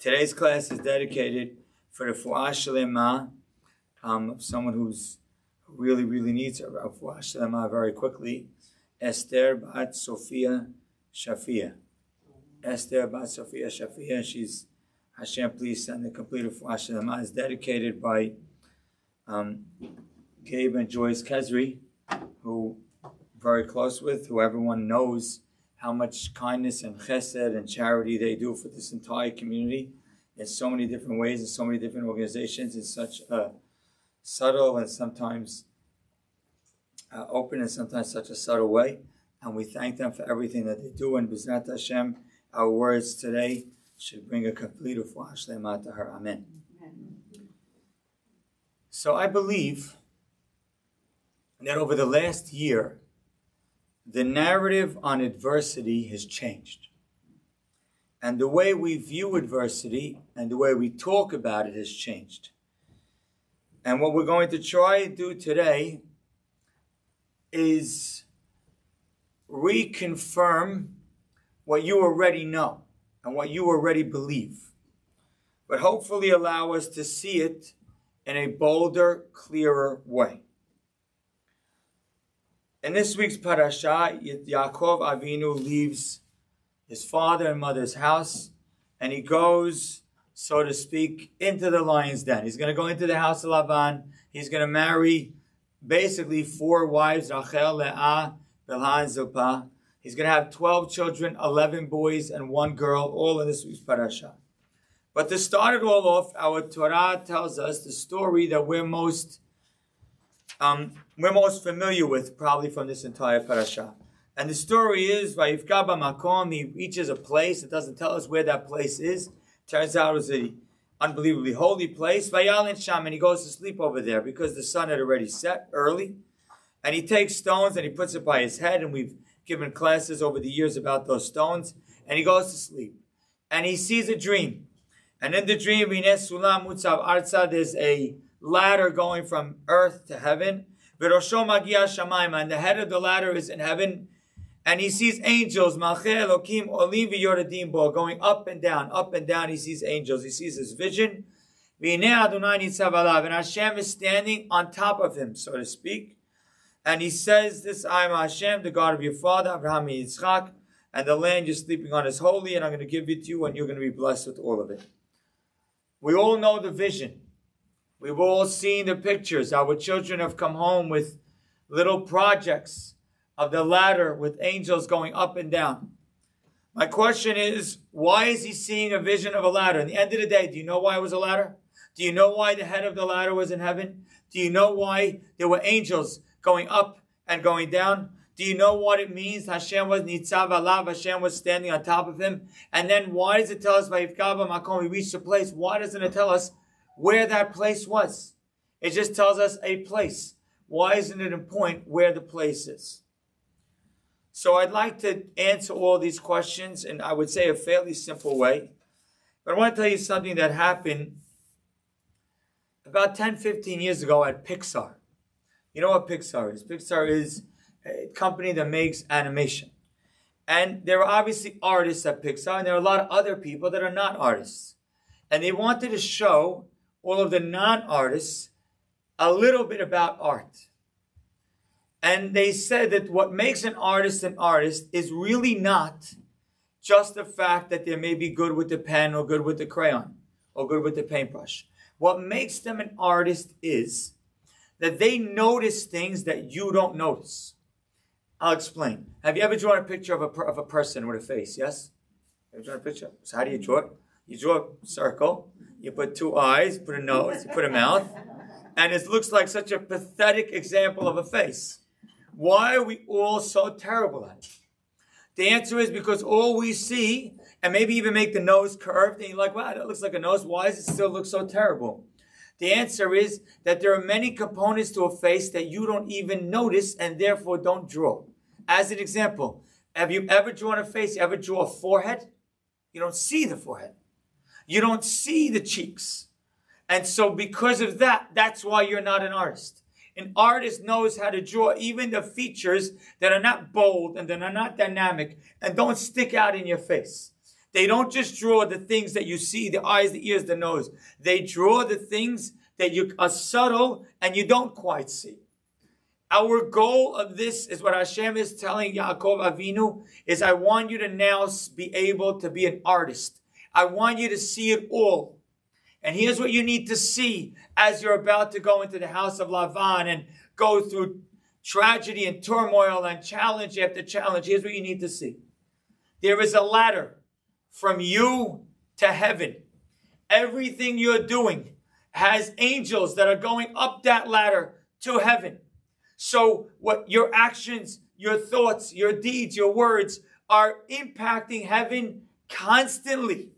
Today's class is dedicated for the refuah um, someone who's who really, really needs a refuah very quickly. Esther Bat Sophia Shafia. Esther Bat Sophia Shafia. She's Hashem, please send the complete refuah is dedicated by um, Gabe and Joyce Kesri, who very close with, who everyone knows how much kindness and chesed and charity they do for this entire community in so many different ways, in so many different organizations, in such a subtle and sometimes uh, open and sometimes such a subtle way. And we thank them for everything that they do. And B'ezrat Hashem, our words today should bring a complete shlema to her. Amen. So I believe that over the last year, the narrative on adversity has changed. And the way we view adversity and the way we talk about it has changed. And what we're going to try to do today is reconfirm what you already know and what you already believe, but hopefully allow us to see it in a bolder, clearer way. In this week's parasha, Yaakov Avinu leaves his father and mother's house and he goes, so to speak, into the lion's den. He's going to go into the house of Laban. He's going to marry basically four wives, Rachel, Leah, Bilhah, and Zilpah. He's going to have 12 children, 11 boys, and one girl, all in this week's parasha. But to start it all off, our Torah tells us the story that we're most um, we're most familiar with probably from this entire parasha. And the story is, Vayifga Makom, he reaches a place, it doesn't tell us where that place is. Turns out it was an unbelievably holy place. Vayalin Sham, and he goes to sleep over there because the sun had already set early. And he takes stones and he puts it by his head, and we've given classes over the years about those stones. And he goes to sleep. And he sees a dream. And in the dream, there's a ladder going from earth to heaven. And the head of the ladder is in heaven. And he sees angels, going up and down, up and down. He sees angels. He sees his vision. And Hashem is standing on top of him, so to speak. And he says, This I am Hashem, the God of your father, Abraham and Yitzchak, and the land you're sleeping on is holy, and I'm going to give it to you, and you're going to be blessed with all of it. We all know the vision. We've all seen the pictures. Our children have come home with little projects of the ladder with angels going up and down. My question is, why is he seeing a vision of a ladder? At the end of the day, do you know why it was a ladder? Do you know why the head of the ladder was in heaven? Do you know why there were angels going up and going down? Do you know what it means? Hashem was nitzav alav. Hashem was standing on top of him. And then why does it tell us by Yivkaba Makom we reached a place? Why doesn't it tell us where that place was. It just tells us a place. Why isn't it a point where the place is? So I'd like to answer all these questions in, I would say, a fairly simple way. But I want to tell you something that happened about 10, 15 years ago at Pixar. You know what Pixar is? Pixar is a company that makes animation. And there are obviously artists at Pixar, and there are a lot of other people that are not artists. And they wanted to show all of the non artists a little bit about art. And they said that what makes an artist an artist is really not just the fact that they may be good with the pen or good with the crayon or good with the paintbrush. What makes them an artist is that they notice things that you don't notice. I'll explain. Have you ever drawn a picture of a, of a person with a face? Yes? Have you drawn a picture? So how do you draw it? You draw a circle, you put two eyes, put a nose, you put a mouth, and it looks like such a pathetic example of a face. Why are we all so terrible at it? The answer is because all we see, and maybe even make the nose curved, and you're like, wow, that looks like a nose. Why does it still look so terrible? The answer is that there are many components to a face that you don't even notice and therefore don't draw. As an example, have you ever drawn a face? You ever draw a forehead? You don't see the forehead. You don't see the cheeks. And so, because of that, that's why you're not an artist. An artist knows how to draw even the features that are not bold and that are not dynamic and don't stick out in your face. They don't just draw the things that you see, the eyes, the ears, the nose. They draw the things that you are subtle and you don't quite see. Our goal of this is what Hashem is telling Yaakov Avinu is I want you to now be able to be an artist. I want you to see it all. And here's what you need to see as you're about to go into the house of Lavan and go through tragedy and turmoil and challenge after challenge. Here's what you need to see. There is a ladder from you to heaven. Everything you're doing has angels that are going up that ladder to heaven. So what your actions, your thoughts, your deeds, your words are impacting heaven constantly.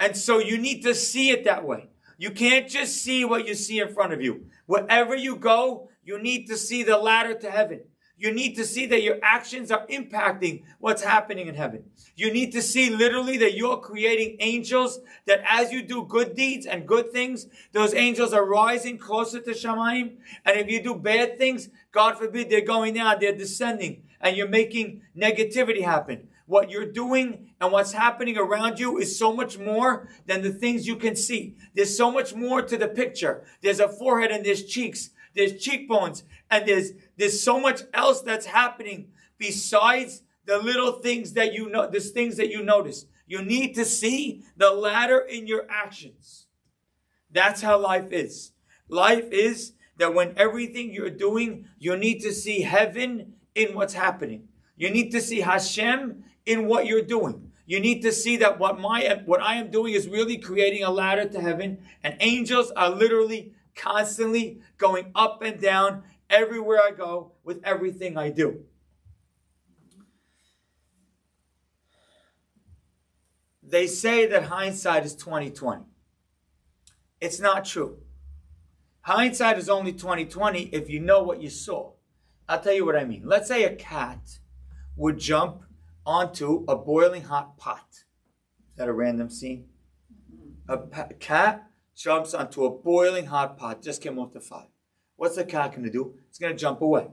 And so you need to see it that way. You can't just see what you see in front of you. Wherever you go, you need to see the ladder to heaven. You need to see that your actions are impacting what's happening in heaven. You need to see literally that you're creating angels that as you do good deeds and good things, those angels are rising closer to Shamayim. And if you do bad things, God forbid, they're going down, they're descending, and you're making negativity happen. What you're doing and what's happening around you is so much more than the things you can see. There's so much more to the picture. There's a forehead and there's cheeks there's cheekbones, and there's there's so much else that's happening besides the little things that you know, the things that you notice. You need to see the ladder in your actions. That's how life is. Life is that when everything you're doing, you need to see heaven in what's happening. You need to see Hashem in what you're doing. You need to see that what my what I am doing is really creating a ladder to heaven, and angels are literally constantly going up and down everywhere I go with everything I do. They say that hindsight is 2020. It's not true. Hindsight is only 2020 if you know what you saw. I'll tell you what I mean. Let's say a cat would jump onto a boiling hot pot. Is that a random scene? A cat jumps onto a boiling hot pot, just came off the fire. What's the cat going to do? It's going to jump away.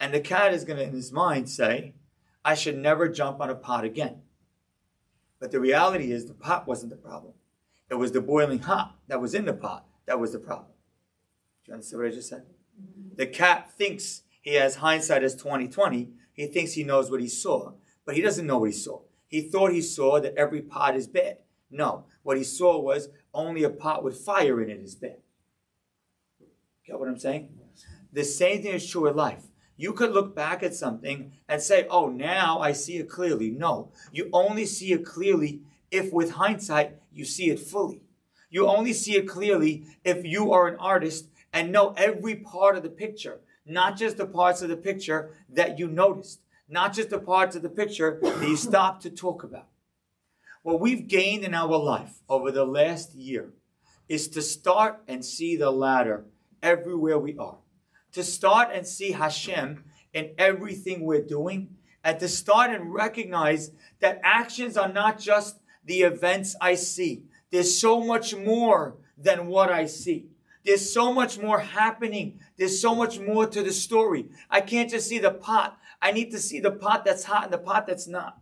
And the cat is going to, in his mind, say, I should never jump on a pot again. But the reality is, the pot wasn't the problem. It was the boiling hot that was in the pot that was the problem. Do you understand what I just said? Mm-hmm. The cat thinks he has hindsight as 2020. He thinks he knows what he saw, but he doesn't know what he saw. He thought he saw that every pot is bad. No, what he saw was only a pot with fire in it is bad. Get what I'm saying? The same thing is true in life. You could look back at something and say, oh, now I see it clearly. No, you only see it clearly if with hindsight you see it fully. You only see it clearly if you are an artist and know every part of the picture, not just the parts of the picture that you noticed, not just the parts of the picture that you stop to talk about. What we've gained in our life over the last year is to start and see the ladder everywhere we are. To start and see Hashem in everything we're doing, and to start and recognize that actions are not just the events I see. There's so much more than what I see. There's so much more happening. There's so much more to the story. I can't just see the pot. I need to see the pot that's hot and the pot that's not.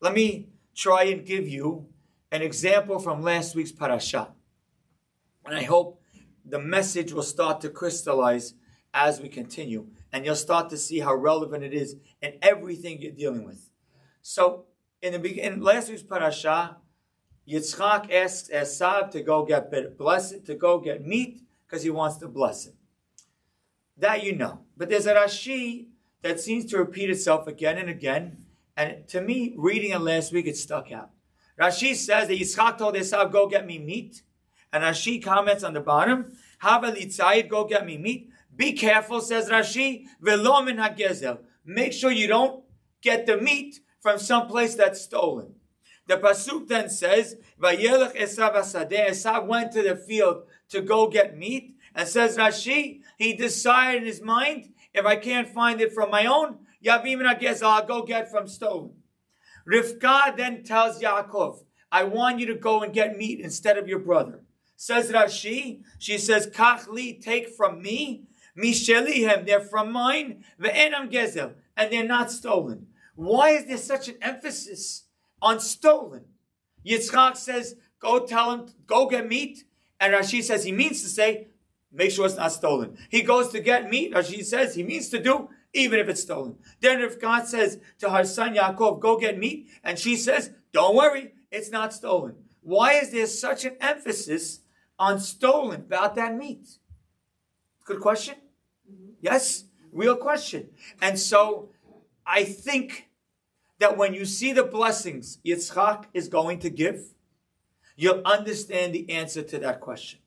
Let me try and give you an example from last week's parasha. And I hope the message will start to crystallize as we continue, and you'll start to see how relevant it is in everything you're dealing with. So, in the beginning, last week's parasha, Yitzchak asks Esav to go get blessed, to go get meat because he wants to bless him. That you know. But there's a Rashi that seems to repeat itself again and again and to me, reading it last week, it stuck out. Rashi says that Yitzchak told Esav, go get me meat. And Rashi comments on the bottom, Hava litzayit, go get me meat. Be careful, says Rashi, velomin hagezel. Make sure you don't get the meat from some place that's stolen. The pasuk then says, Vayelech Esav asadeh. Esav went to the field to go get meat, and says Rashi, he decided in his mind, if I can't find it from my own, Yavim Nagez, I'll go get from stolen. Rivka then tells Yaakov, I want you to go and get meat instead of your brother. Says Rashi, she says, Kachli, take from me, Mishelihem, they're from mine, Ve'enam Gezel, and they're not stolen. Why is there such an emphasis on stolen. Yitzchak says, go tell him, go get meat. And Rashi says he means to say, make sure it's not stolen. He goes to get meat, as she says he means to do, even if it's stolen. Then if God says to her son Yaakov, go get meat, and she says, don't worry, it's not stolen. Why is there such an emphasis on stolen about that meat? Good question. Mm-hmm. Yes, real question. And so I think that when you see the blessings Yitzchak is going to give, you'll understand the answer to that question.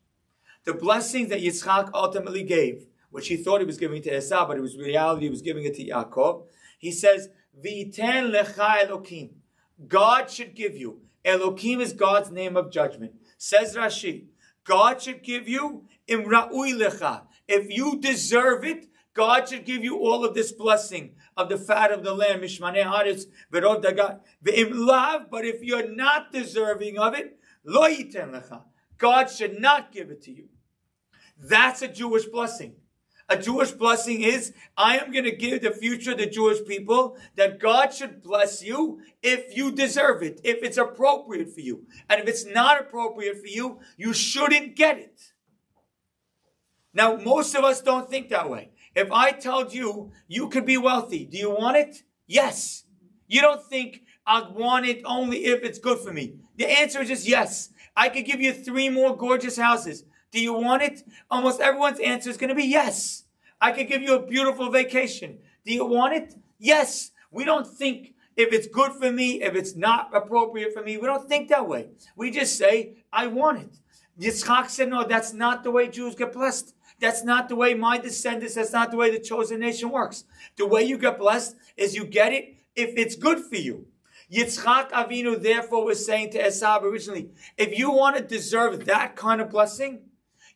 The blessings that Yitzchak ultimately gave, which he thought he was giving to Esau, but it was reality, he was giving it to Yaakov. He says, V'iten lecha Elokim. God should give you. Elokim is God's name of judgment. Says Rashi, God should give you imra'ui lecha. If you deserve it, God should give you all of this blessing of the fat of the lamb, mishmane haaretz, verod dagat, lav, but if you're not deserving of it, lo yiten lecha. God should not give it to you. That's a Jewish blessing. A Jewish blessing is, I am going to give the future the Jewish people that God should bless you if you deserve it, if it's appropriate for you. And if it's not appropriate for you, you shouldn't get it. Now, most of us don't think that way. If I told you you could be wealthy, do you want it? Yes. You don't think I'd want it only if it's good for me. The answer is just yes. I could give you three more gorgeous houses. Do you want it? Almost everyone's answer is going to be yes. I could give you a beautiful vacation. Do you want it? Yes. We don't think if it's good for me, if it's not appropriate for me. We don't think that way. We just say, I want it. Yitzchak said, no, that's not the way Jews get blessed. That's not the way my descendants, that's not the way the chosen nation works. The way you get blessed is you get it if it's good for you. Yitzchak Avinu therefore was saying to Esau originally, if you want to deserve that kind of blessing,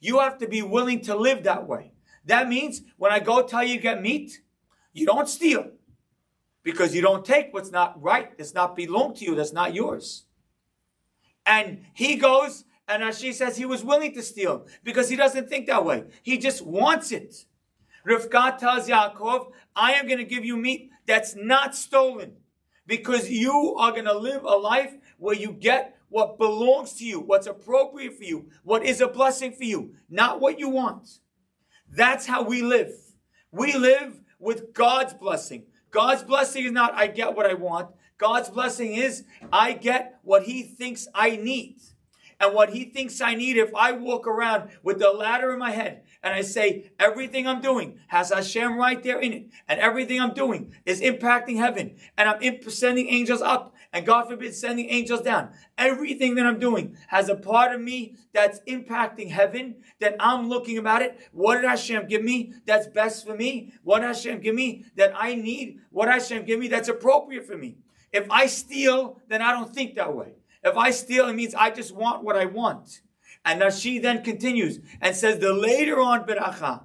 you have to be willing to live that way. That means when I go tell you get meat, you don't steal because you don't take what's not right. It's not belong to you. That's not yours. And he goes and Rashi says he was willing to steal because he doesn't think that way. He just wants it. Rivka tells Yaakov, I am going to give you meat that's not stolen because you are going to live a life where you get what belongs to you, what's appropriate for you, what is a blessing for you, not what you want. That's how we live. We live with God's blessing. God's blessing is not I get what I want. God's blessing is I get what he thinks I need and what he thinks I need if I walk around with the ladder in my head and I say everything I'm doing has Hashem right there in it, and everything I'm doing is impacting heaven, and I'm imp- sending angels up, and God forbid sending angels down. Everything that I'm doing has a part of me that's impacting heaven. That I'm looking about it. What did Hashem give me that's best for me? What Hashem give me that I need? What Hashem give me that's appropriate for me? If I steal, then I don't think that way. If I steal, it means I just want what I want. And Rashi then continues and says the later on beracha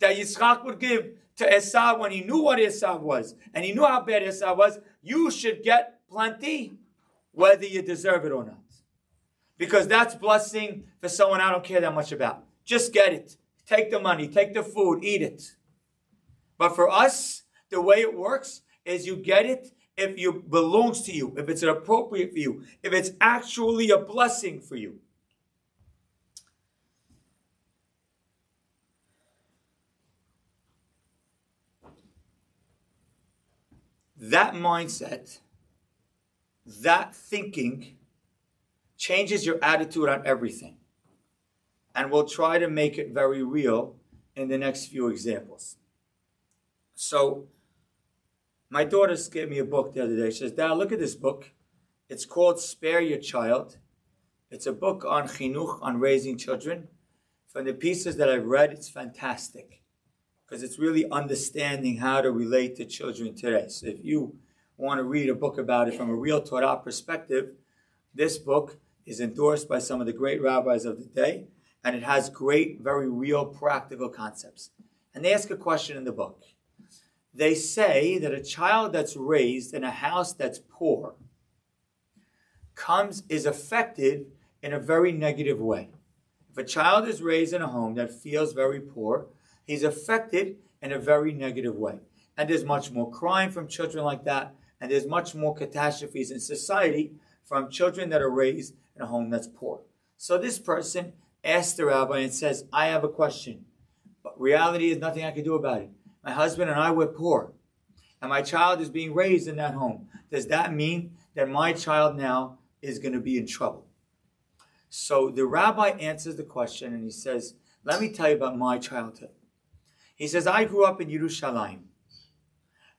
that Yitzchak would give to Esau when he knew what Esau was and he knew how bad Esau was, you should get plenty whether you deserve it or not. Because that's blessing for someone I don't care that much about. Just get it. Take the money, take the food, eat it. But for us, the way it works is you get it if it belongs to you, if it's appropriate for you, if it's actually a blessing for you. That mindset, that thinking changes your attitude on everything. And we'll try to make it very real in the next few examples. So, my daughter gave me a book the other day. She says, Dad, look at this book. It's called Spare Your Child. It's a book on chinuch, on raising children. From the pieces that I've read, it's fantastic because it's really understanding how to relate to children today. So if you want to read a book about it from a real Torah perspective, this book is endorsed by some of the great rabbis of the day, and it has great, very real, practical concepts. And they ask a question in the book they say that a child that's raised in a house that's poor comes is affected in a very negative way. If a child is raised in a home that feels very poor, he's affected in a very negative way. And there's much more crime from children like that. and there's much more catastrophes in society from children that are raised in a home that's poor. So this person asks the rabbi and says, I have a question. But reality is nothing I can do about it. My husband and I were poor, and my child is being raised in that home. Does that mean that my child now is going to be in trouble? So the rabbi answers the question and he says, Let me tell you about my childhood. He says, I grew up in Yerushalayim,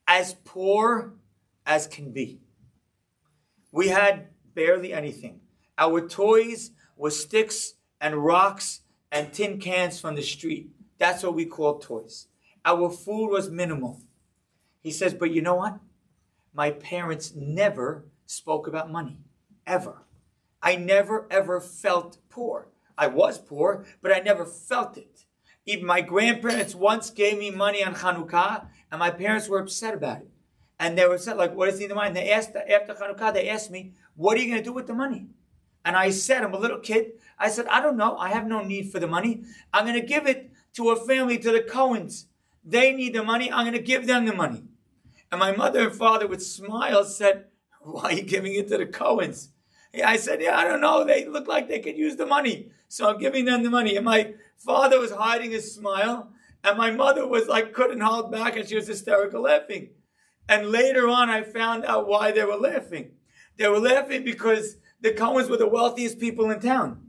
as poor as can be. We had barely anything. Our toys were sticks and rocks and tin cans from the street. That's what we called toys. Our food was minimal. He says, but you know what? My parents never spoke about money, ever. I never ever felt poor. I was poor, but I never felt it. Even my grandparents once gave me money on Hanukkah, and my parents were upset about it. And they were upset, like, what is the money? And they asked, after Hanukkah, they asked me, what are you going to do with the money? And I said, I'm a little kid. I said, I don't know. I have no need for the money. I'm going to give it to a family, to the Cohens. They need the money. I'm going to give them the money. And my mother and father, with smiles, said, Why are you giving it to the Cohens? I said, Yeah, I don't know. They look like they could use the money. So I'm giving them the money. And my father was hiding his smile. And my mother was like, couldn't hold back. And she was hysterical laughing. And later on, I found out why they were laughing. They were laughing because the Cohens were the wealthiest people in town.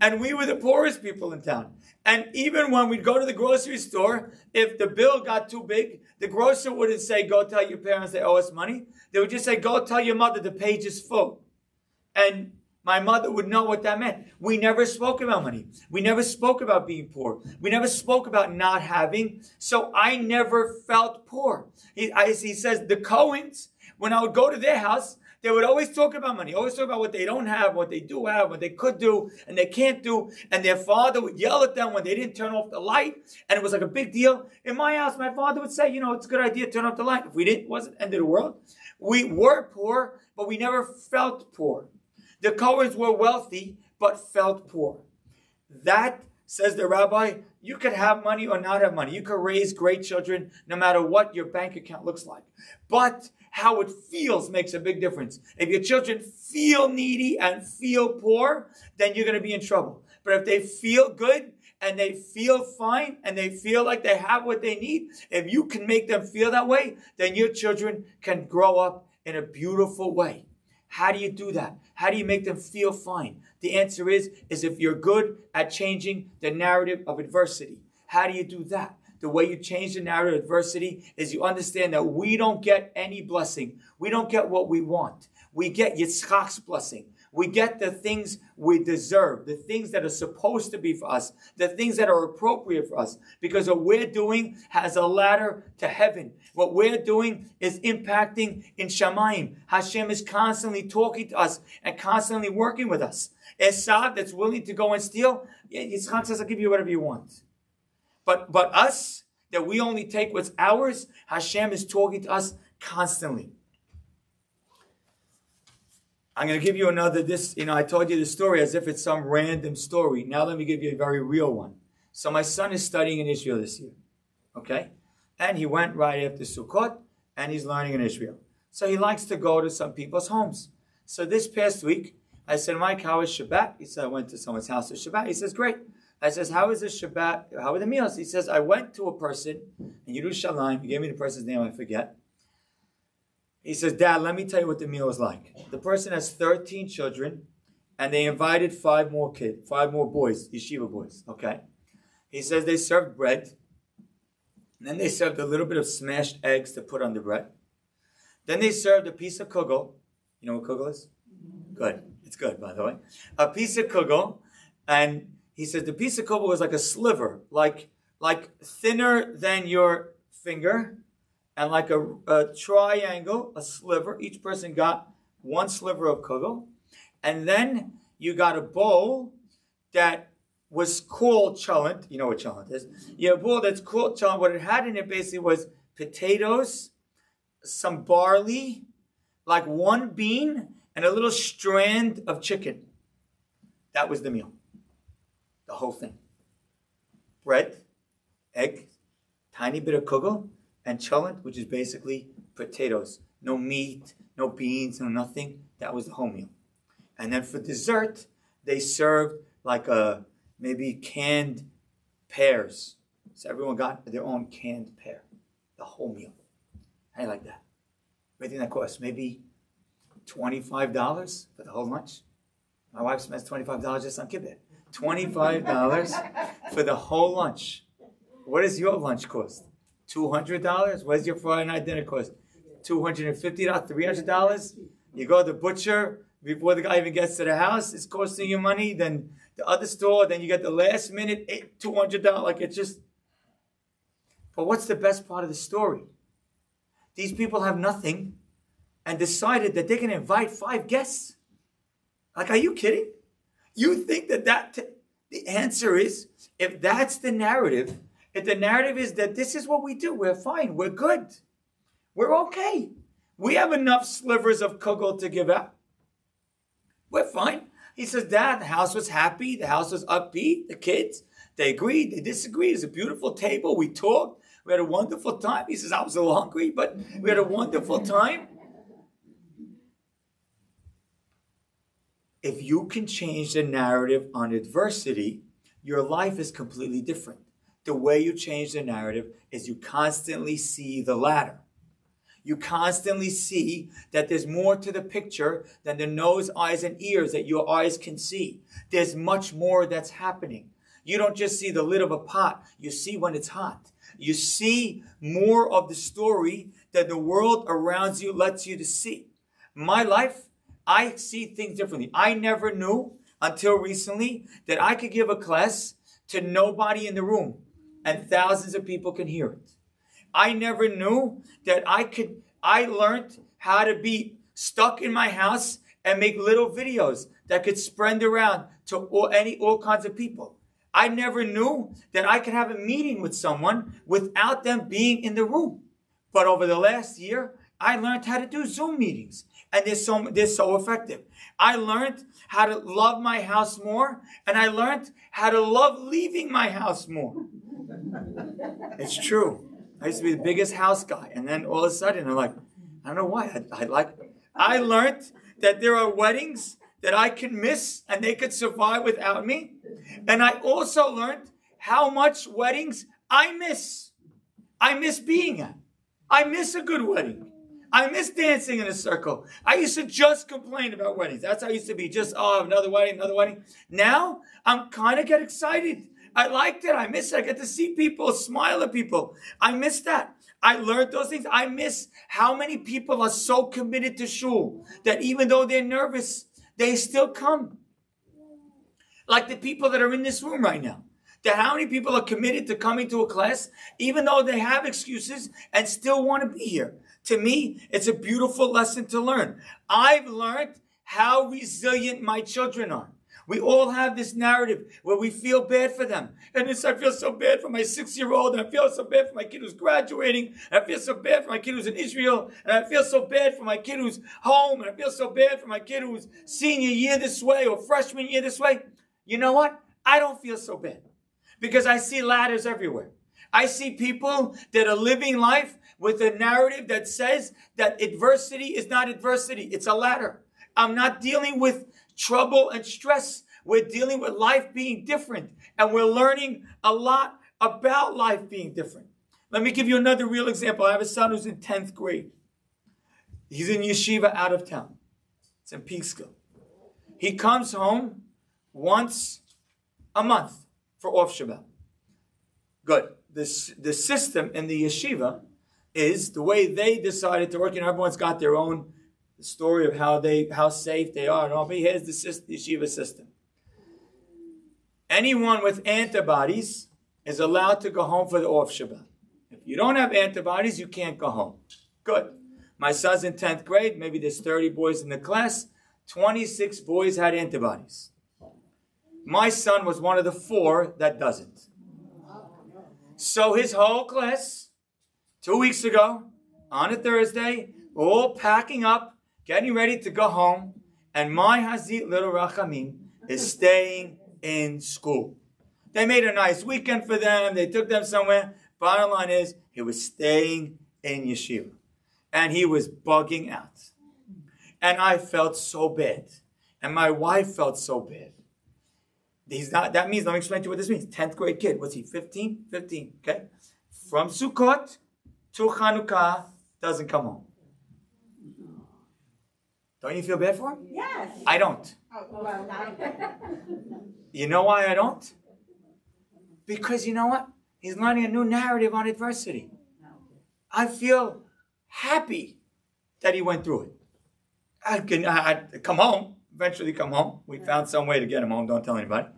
And we were the poorest people in town. And even when we'd go to the grocery store, if the bill got too big, the grocer wouldn't say, go tell your parents they owe us money. They would just say, go tell your mother the page is full. And my mother would know what that meant. We never spoke about money. We never spoke about being poor. We never spoke about not having. So I never felt poor. He, he says the Cohens, when I would go to their house, they would always talk about money, always talk about what they don't have, what they do have, what they could do, and they can't do. And their father would yell at them when they didn't turn off the light, and it was like a big deal. In my house, my father would say, you know, it's a good idea to turn off the light. If we didn't, it wasn't end of the world. We were poor, but we never felt poor. The Cohens were wealthy, but felt poor. That, says the rabbi, you could have money or not have money. You could raise great children no matter what your bank account looks like. But how it feels makes a big difference. If your children feel needy and feel poor, then you're going to be in trouble. But if they feel good and they feel fine and they feel like they have what they need, if you can make them feel that way, then your children can grow up in a beautiful way. How do you do that? How do you make them feel fine? The answer is, is if you're good at changing the narrative of adversity. How do you do that? The way you change the narrative of adversity is you understand that we don't get any blessing. We don't get what we want. We get Yitzchak's blessing. We get the things we deserve, the things that are supposed to be for us, the things that are appropriate for us, because what we're doing has a ladder to heaven. What we're doing is impacting in Shamayim. Hashem is constantly talking to us and constantly working with us. Esav that's willing to go and steal, Yitzchak says, I'll give you whatever you want. But but us, that we only take what's ours, Hashem is talking to us constantly. I'm going to give you another, this, you know, I told you the story as if it's some random story. Now let me give you a very real one. So my son is studying in Israel this year. Okay? And he went right after Sukkot and he's learning in Israel. So he likes to go to some people's homes. So this past week, I said, Mike, how is Shabbat? He said, I went to someone's house for Shabbat. He says, great. I says, how is this Shabbat? How are the meals? He says, I went to a person in Yerushalayim. He gave me the person's name, I forget. He says, Dad, let me tell you what the meal was like. The person has 13 children, and they invited five more kids, five more boys, yeshiva boys, okay? He says they served bread, and then they served a little bit of smashed eggs to put on the bread. Then they served a piece of kugel. You know what kugel is? Mm-hmm. Good. It's good, by the way. A piece of kugel, and he says the piece of kugel was like a sliver, like like thinner than your finger, and like a, a triangle, a sliver. Each person got one sliver of kugel, and then you got a bowl that was called cholent. You know what cholent is? Yeah, bowl that's called cholent. What it had in it basically was potatoes, some barley, like one bean, and a little strand of chicken. That was the meal the whole thing. Bread, egg, tiny bit of kugel, and cholent, which is basically potatoes. no meat, no beans, no nothing. That was the whole meal. And then for dessert, they served like a maybe canned pears. So everyone got their own canned pear, the whole meal. You like that? What do you think that costs? Maybe $25 for the whole lunch? My wife spends $25 just on kibbeh. $25 for the whole lunch. What does your lunch cost? $200? What does your Friday night dinner cost? $250? $300? You go to the butcher before the guy even gets to the house, it's costing you money. Then the other store, then you get the last minute $200. Like it's just. But what's the best part of the story? These people have nothing and decided that they can invite five guests. Like, are you kidding? You think that that t- the answer is if that's the narrative, if the narrative is that this is what we do, we're fine, we're good, we're okay, we have enough slivers of kugel to give out, we're fine. He says, Dad, the house was happy, the house was upbeat, the kids, they agreed, they disagreed. It's a beautiful table. We talked. We had a wonderful time. He says, I was a little hungry, but we had a wonderful time. If you can change the narrative on adversity, your life is completely different. The way you change the narrative is you constantly see the ladder. You constantly see that there's more to the picture than the nose, eyes, and ears that your eyes can see. There's much more that's happening. You don't just see the lid of a pot, you see when it's hot. You see more of the story that the world around you lets you to see. My life I see things differently. I never knew until recently that I could give a class to nobody in the room and thousands of people can hear it. I never knew that I could, I learned how to be stuck in my house and make little videos that could spread around to all, any, all kinds of people. I never knew that I could have a meeting with someone without them being in the room. But over the last year, I learned how to do Zoom meetings and they're so they're so effective. I learned how to love my house more, and I learned how to love leaving my house more. it's true. I used to be the biggest house guy, and then all of a sudden I'm like, I don't know why. I, I like. I learned that there are weddings that I can miss and they could survive without me, and I also learned how much weddings I miss. I miss being at. I miss a good wedding. I miss dancing in a circle. I used to just complain about weddings. That's how I used to be. Just, oh, another wedding, another wedding. Now I'm kind of get excited. I liked it. I miss it. I get to see people, smile at people. I miss that. I learned those things. I miss how many people are so committed to shul that even though they're nervous, they still come. Like the people that are in this room right now. That how many people are committed to coming to a class, even though they have excuses and still want to be here. To me, it's a beautiful lesson to learn. I've learned how resilient my children are. We all have this narrative where we feel bad for them. And it's, I feel so bad for my six year old, and I feel so bad for my kid who's graduating, and I feel so bad for my kid who's in Israel, and I feel so bad for my kid who's home, and I feel so bad for my kid who's senior year this way or freshman year this way. You know what? I don't feel so bad because I see ladders everywhere. I see people that are living life with a narrative that says that adversity is not adversity, it's a ladder. I'm not dealing with trouble and stress. We're dealing with life being different, and we're learning a lot about life being different. Let me give you another real example. I have a son who's in 10th grade. He's in yeshiva out of town. It's in Peekskill. He comes home once a month for off Shabbat. Good. The, the system in the yeshiva is the way they decided to work. You know, everyone's got their own story of how they how safe they are and all. But here's the, system, yeshiva system. Anyone with antibodies is allowed to go home for the off Shabbat. If you don't have antibodies, you can't go home. Good. My son's in 10th grade. Maybe there's 30 boys in the class. 26 boys had antibodies. My son was one of the four that doesn't. So his whole class two weeks ago on a Thursday, we're all packing up, getting ready to go home, and my Hazit little Rachamim is staying in school. They made a nice weekend for them. They took them somewhere. Bottom line is, he was staying in yeshiva. and he was bugging out. And I felt so bad. And my wife felt so bad. He's not, that means, let me explain to you what this means. 10th grade kid. Was he 15? 15, okay? From Sukkot to Hanukkah, doesn't come home. Don't you feel bad for him? Yes. I don't. Oh, well, not- You know why I don't? Because you know what? He's learning a new narrative on adversity. I feel happy that he went through it. I can I, I- come home, eventually come home. We found some way to get him home. Don't tell anybody.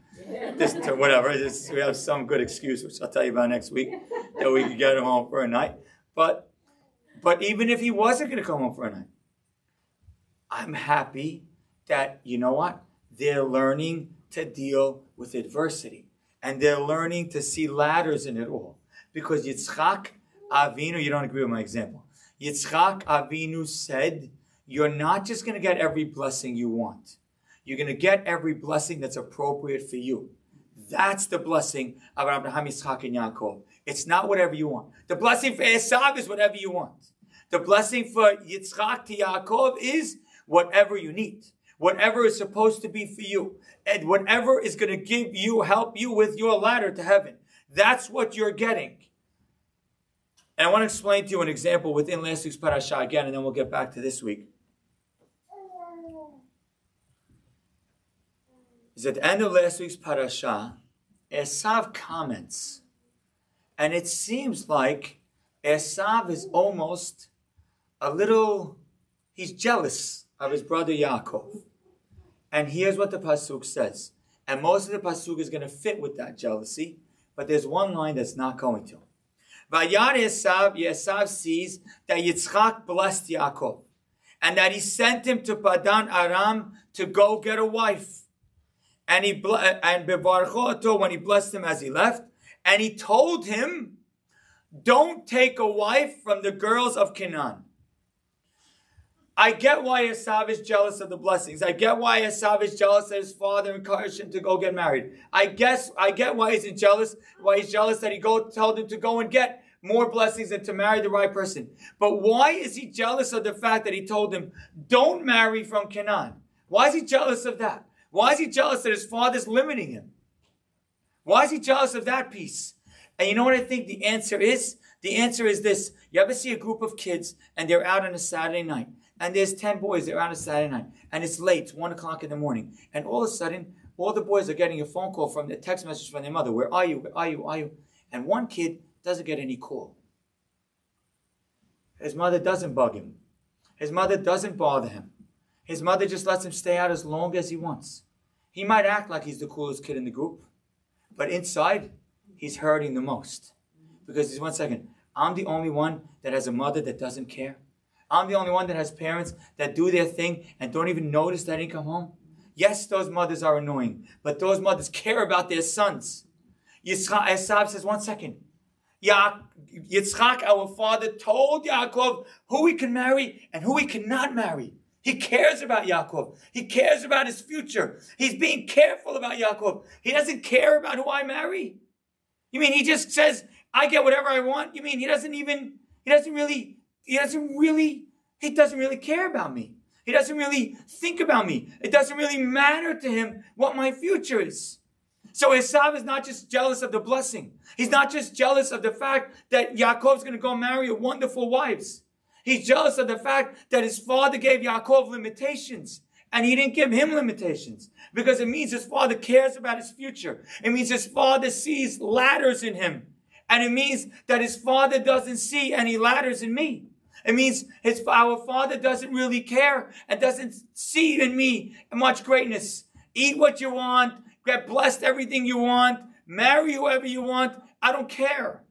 Just to whatever. Just, we have some good excuse, which I'll tell you about next week, that we could get him home for a night. But but even if he wasn't going to come home for a night, I'm happy that you know what they're learning to deal with adversity and they're learning to see ladders in it all because Yitzchak Avinu, you don't agree with my example. Yitzchak Avinu said, You're not just going to get every blessing you want, you're going to get every blessing that's appropriate for you. That's the blessing of Abraham, Yitzchak, and Yaakov. It's not whatever you want. The blessing for Esav is whatever you want. The blessing for Yitzchak to Yaakov is whatever you need, whatever is supposed to be for you, and whatever is going to give you, help you with your ladder to heaven. That's what you're getting. And I want to explain to you an example within last week's parasha again, and then we'll get back to this week. Is at the end of last week's parasha, Esav comments, and it seems like Esav is almost a little, he's jealous of his brother Yaakov. And here's what the Pasuk says. And most of the Pasuk is going to fit with that jealousy, but there's one line that's not going to. Vayar Esav, Esav sees that Yitzchak blessed Yaakov and that he sent him to Padan Aram to go get a wife. And he and bevarcho when he blessed him as he left, and he told him, "Don't take a wife from the girls of Canaan." I get why Esav is jealous of the blessings. I get why Esav is jealous that his father encouraged him to go get married. I guess I get why he's jealous. Why he's jealous that he go told him to go and get more blessings and to marry the right person. But why is he jealous of the fact that he told him, "Don't marry from Canaan"? Why is he jealous of that? Why is he jealous that his father's limiting him? Why is he jealous of that piece? And you know what I think the answer is? The answer is this. You ever see a group of kids and they're out on a Saturday night and there's 10 boys, they're out on a Saturday night and it's late, it's 1 o'clock in the morning. And all of a sudden, all the boys are getting a phone call from the text message from their mother. Where are you? Where are you? Where are you? And one kid doesn't get any call. His mother doesn't bug him. His mother doesn't bother him. His mother just lets him stay out as long as he wants. He might act like he's the coolest kid in the group, but inside, he's hurting the most. Because he's one second, I'm the only one that has a mother that doesn't care. I'm the only one that has parents that do their thing and don't even notice that I didn't come home. Yes, those mothers are annoying, but those mothers care about their sons. Yitzchak, Esav says, one second. Ya- Yitzchak, our father, told Yaakov who he can marry and who he cannot marry. He cares about Yaakov. He cares about his future. He's being careful about Yaakov. He doesn't care about who I marry. You mean he just says, I get whatever I want? You mean he doesn't even, he doesn't really, he doesn't really, he doesn't really care about me. He doesn't really think about me. It doesn't really matter to him what my future is. So Esav is not just jealous of the blessing. He's not just jealous of the fact that Yaakov's going to go marry a wonderful wives. He's jealous of the fact that his father gave Yaakov limitations and he didn't give him limitations because it means his father cares about his future. It means his father sees ladders in him. And it means that his father doesn't see any ladders in me. It means his, our father doesn't really care and doesn't see in me much greatness. Eat what you want, get blessed everything you want, marry whoever you want. I don't care.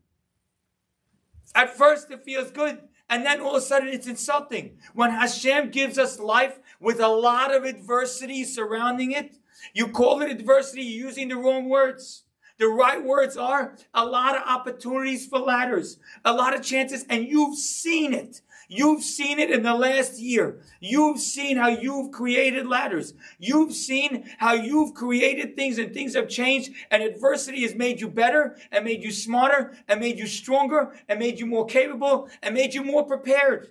At first, it feels good. And then all of a sudden, it's insulting. When Hashem gives us life with a lot of adversity surrounding it, you call it adversity using the wrong words. The right words are a lot of opportunities for ladders, a lot of chances, and you've seen it. You've seen it in the last year. You've seen how you've created ladders. You've seen how you've created things and things have changed and adversity has made you better and made you smarter and made you stronger and made you more capable and made you more prepared.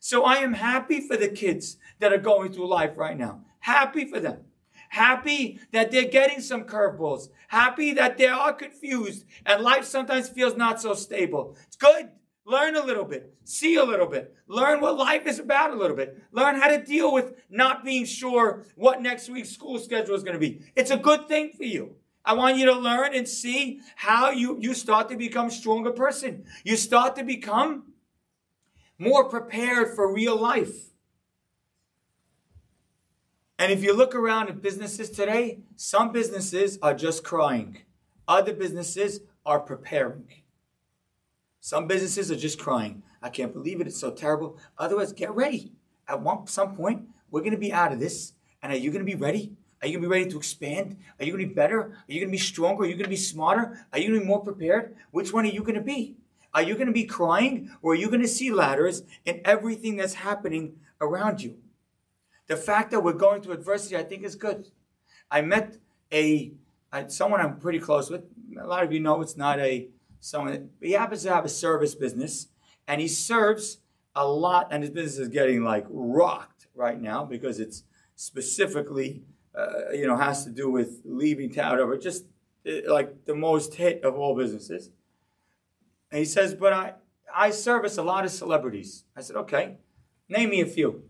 So I am happy for the kids that are going through life right now. Happy for them. Happy that they're getting some curveballs. Happy that they are confused and life sometimes feels not so stable. It's good. Learn a little bit. See a little bit. Learn what life is about a little bit. Learn how to deal with not being sure what next week's school schedule is going to be. It's a good thing for you. I want you to learn and see how you, you start to become stronger person. You start to become more prepared for real life. And if you look around at businesses today, some businesses are just crying. Other businesses are preparing. Some businesses are just crying. I can't believe it. It's so terrible. Otherwise, get ready. At one some point, we're going to be out of this. And are you going to be ready? Are you going to be ready to expand? Are you going to be better? Are you going to be stronger? Are you going to be smarter? Are you going to be more prepared? Which one are you going to be? Are you going to be crying or are you going to see ladders in everything that's happening around you? The fact that we're going through adversity, I think, is good. I met a, someone I'm pretty close with. A lot of you know it's not a someone. He happens to have a service business, and he serves a lot. And his business is getting like rocked right now because it's specifically, uh, you know, has to do with leaving town over just uh, like the most hit of all businesses. And he says, "But I, I service a lot of celebrities." I said, "Okay, name me a few."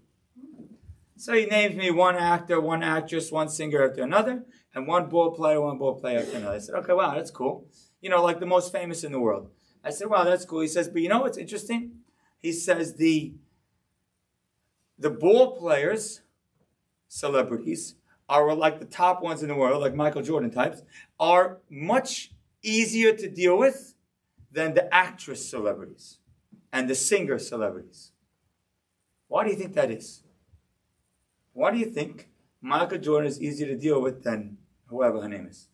So he names me one actor, one actress, one singer after another, and one ball player, one ball player after another. I said, okay, wow, that's cool. You know, like the most famous in the world. I said, wow, that's cool. He says, but you know what's interesting? He says the the ball players, celebrities, are like the top ones in the world, like Michael Jordan types, are much easier to deal with than the actress celebrities and the singer celebrities. Why do you think that is? Why do you think Michael Jordan is easier to deal with than whoever her name is?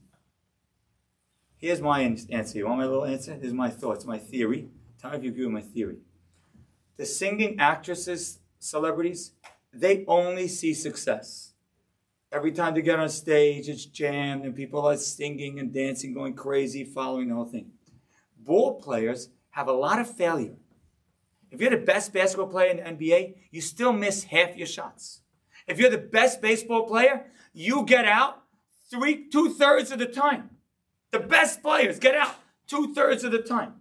Here's my answer. You want my little answer? Here's my thoughts, my theory. Tell me if you agree with my theory. The singing actresses, celebrities, they only see success. Every time they get on stage, it's jammed and people are singing and dancing, going crazy, following the whole thing. Ball players have a lot of failure. If you're the best basketball player in the NBA, you still miss half your shots. If you're the best baseball player, you get out three, two thirds of the time. The best players get out two thirds of the time.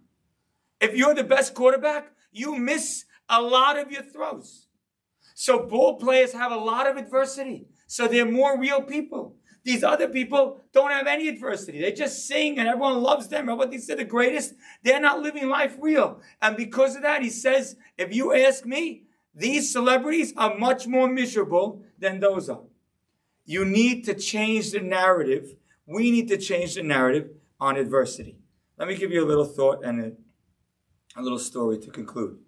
If you're the best quarterback, you miss a lot of your throws. So ball players have a lot of adversity. So they're more real people. These other people don't have any adversity. They just sing and everyone loves them. And what they say the greatest, they're not living life real. And because of that, he says, if you ask me, these celebrities are much more miserable than those are. You need to change the narrative. We need to change the narrative on adversity. Let me give you a little thought and a, a little story to conclude.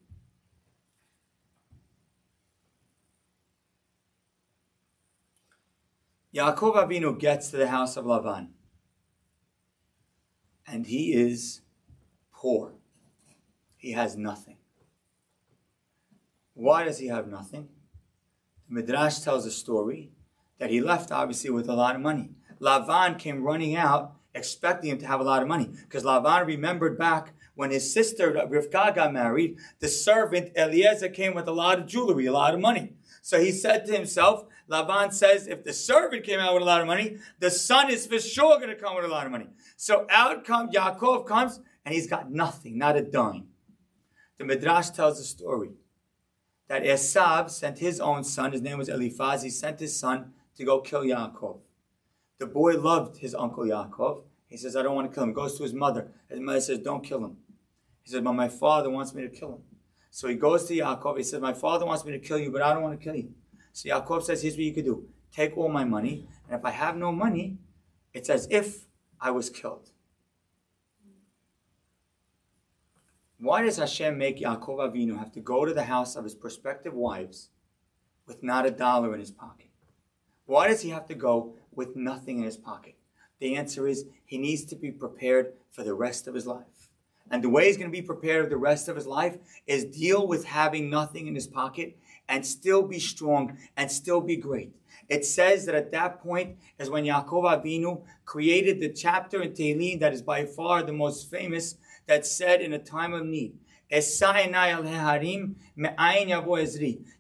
Yaakov Avinu gets to the house of Lavan, and he is poor. He has nothing. Why does he have nothing? The Midrash tells a story that he left obviously with a lot of money. Lavan came running out expecting him to have a lot of money because Lavan remembered back when his sister Rivka got married, the servant Eliezer came with a lot of jewelry, a lot of money. So he said to himself, Lavan says, if the servant came out with a lot of money, the son is for sure going to come with a lot of money. So out comes Yaakov comes and he's got nothing, not a dime. The Midrash tells a story that Esav sent his own son, his name was Eliphaz, he sent his son to go kill Yaakov. The boy loved his uncle Yaakov. He says, I don't want to kill him. Goes to his mother. His mother says, Don't kill him. He says, But my father wants me to kill him. So he goes to Yaakov. He says, My father wants me to kill you, but I don't want to kill you. So Yaakov says, Here's what you could do take all my money, and if I have no money, it's as if I was killed. Why does Hashem make Yaakov Avinu have to go to the house of his prospective wives with not a dollar in his pocket? Why does he have to go with nothing in his pocket? The answer is he needs to be prepared for the rest of his life. And the way he's going to be prepared for the rest of his life is deal with having nothing in his pocket and still be strong and still be great. It says that at that point is when Yaakov Avinu created the chapter in Tehillim that is by far the most famous that said in a time of need, Yaakov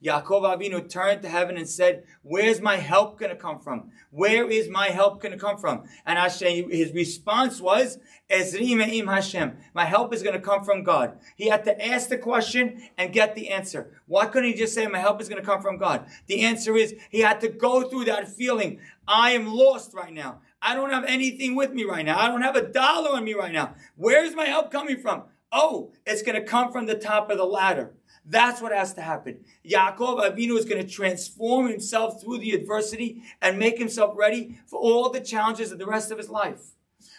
Avinu turned to heaven and said, Where's my help going to come from? Where is my help going to come from? And Hashem, his response was, Ezri me'im Hashem. My help is going to come from God. He had to ask the question and get the answer. Why couldn't he just say, My help is going to come from God? The answer is, he had to go through that feeling. I am lost right now. I don't have anything with me right now. I don't have a dollar on me right now. Where's my help coming from? Oh, it's going to come from the top of the ladder. That's what has to happen. Yaakov Avinu is going to transform himself through the adversity and make himself ready for all the challenges of the rest of his life.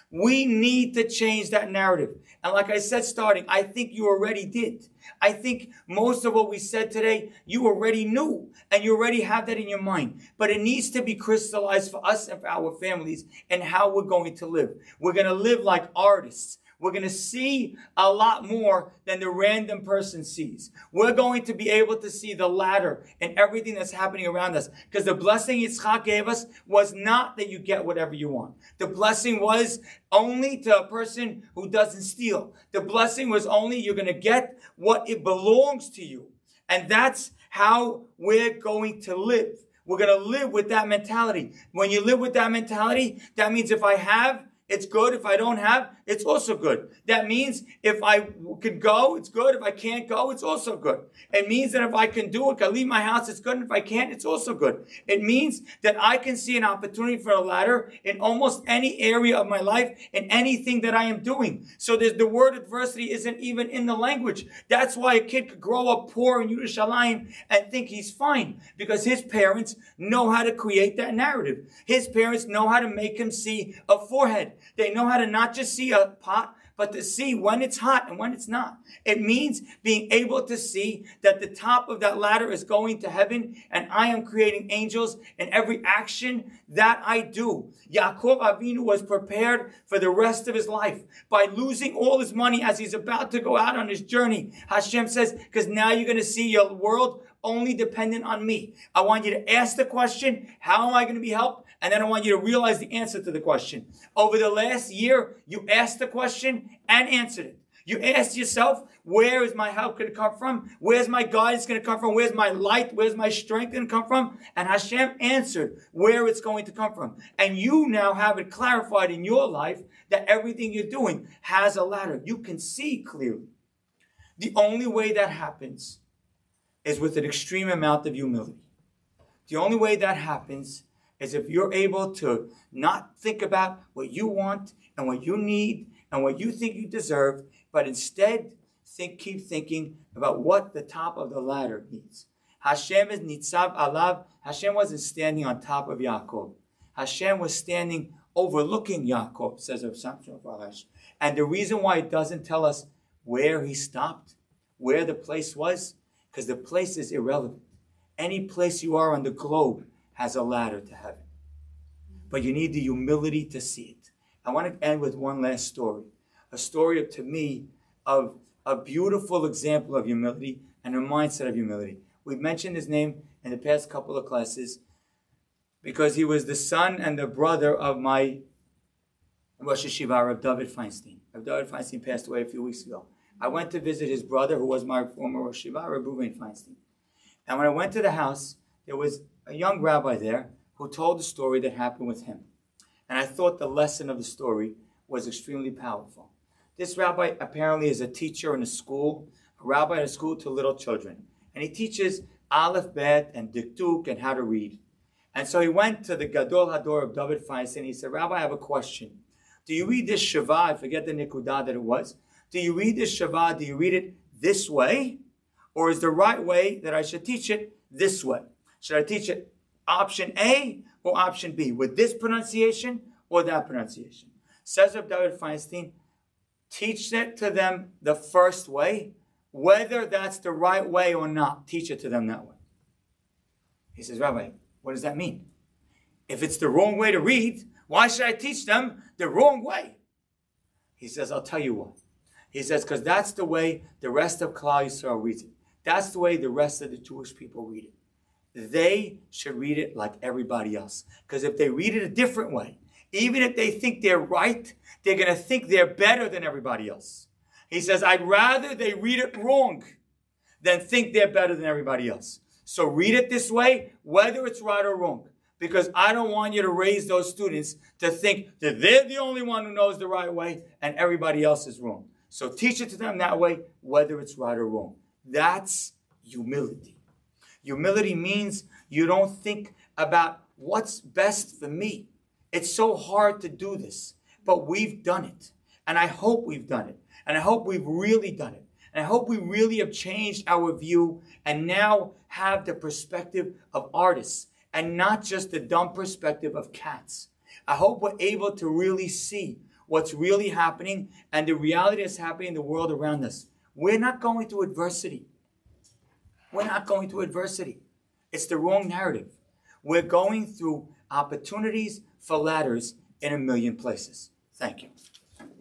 We need to change that narrative. And like I said, starting, I think you already did. I think most of what we said today, you already knew and you already have that in your mind. But it needs to be crystallized for us and for our families and how we're going to live. We're going to live like artists. We're going to see a lot more than the random person sees. We're going to be able to see the ladder and everything that's happening around us. Because the blessing Yitzchak gave us was not that you get whatever you want. The blessing was only to a person who doesn't steal. The blessing was only you're going to get what it belongs to you. And that's how we're going to live. We're going to live with that mentality. When you live with that mentality, that means if I have, it's good. If I don't have, it's also good. That means if I can go, it's good. If I can't go, it's also good. It means that if I can do it, I leave my house, it's good. And if I can't, it's also good. It means that I can see an opportunity for a ladder in almost any area of my life, in anything that I am doing. So there's the word adversity isn't even in the language. That's why a kid could grow up poor in Yerushalayim and think he's fine because his parents know how to create that narrative. His parents know how to make him see a forehead. They know how to not just see a pot, but to see when it's hot and when it's not. It means being able to see that the top of that ladder is going to heaven and I am creating angels in every action that I do. Yaakov Avinu was prepared for the rest of his life by losing all his money as he's about to go out on his journey. Hashem says, because now you're going to see your world only dependent on me. I want you to ask the question, how am I going to be helped? And then I want you to realize the answer to the question. Over the last year, you asked the question and answered it. You asked yourself, where is my help going to come from? Where's my guidance going to come from? Where's my light? Where's my strength going to come from? And Hashem answered where it's going to come from. And you now have it clarified in your life that everything you're doing has a ladder. You can see clearly. The only way that happens is with an extreme amount of humility. The only way that happens is if you're able to not think about what you want and what you need and what you think you deserve, but instead think, keep thinking about what the top of the ladder needs. Hashem is nitzav alav. Hashem wasn't standing on top of Yaakov. Hashem was standing overlooking Yaakov, says Rav Samson Raphael Hirsch. And the reason why it doesn't tell us where he stopped, where the place was, because the place is irrelevant. Any place you are on the globe, has a ladder to heaven. But you need the humility to see it. I want to end with one last story. A story of, to me of a beautiful example of humility and a mindset of humility. We've mentioned his name in the past couple of classes because he was the son and the brother of my Rosh Yeshiva, of David Feinstein. Rav David Feinstein passed away a few weeks ago. I went to visit his brother, who was my former Rosh Yeshiva, Rav Feinstein. And when I went to the house, there was a young rabbi there who told the story that happened with him. And I thought the lesson of the story was extremely powerful. This rabbi apparently is a teacher in a school, a rabbi in a school to little children. And he teaches Aleph Bet and Dikduk and how to read. And so he went to the Gadol Hador of David Feinstein. He said, Rabbi, I have a question. Do you read this Shva? I forget the Nikudah that it was. Do you read this Shva? Do you read it this way? Or is the right way that I should teach it this way? Should I teach it option A or option B? With this pronunciation or that pronunciation? Says Reb David Feinstein, teach it to them the first way, whether that's the right way or not, teach it to them that way. He says, Rabbi, what does that mean? If it's the wrong way to read, why should I teach them the wrong way? He says, I'll tell you why. He says, because that's the way the rest of Klal Yisrael reads it. That's the way the rest of the Jewish people read it they should read it like everybody else. Because if they read it a different way, even if they think they're right, they're going to think they're better than everybody else. He says, I'd rather they read it wrong than think they're better than everybody else. So read it this way, whether it's right or wrong. Because I don't want you to raise those students to think that they're the only one who knows the right way and everybody else is wrong. So teach it to them that way, whether it's right or wrong. That's humility. Humility means you don't think about what's best for me. It's so hard to do this, but we've done it. And I hope we've done it. And I hope we've really done it. And I hope we really have changed our view and now have the perspective of artists and not just the dumb perspective of cats. I hope we're able to really see what's really happening and the reality that's happening in the world around us. We're not going through adversity. We're not going through adversity. It's the wrong narrative. We're going through opportunities for ladders in a million places. Thank you.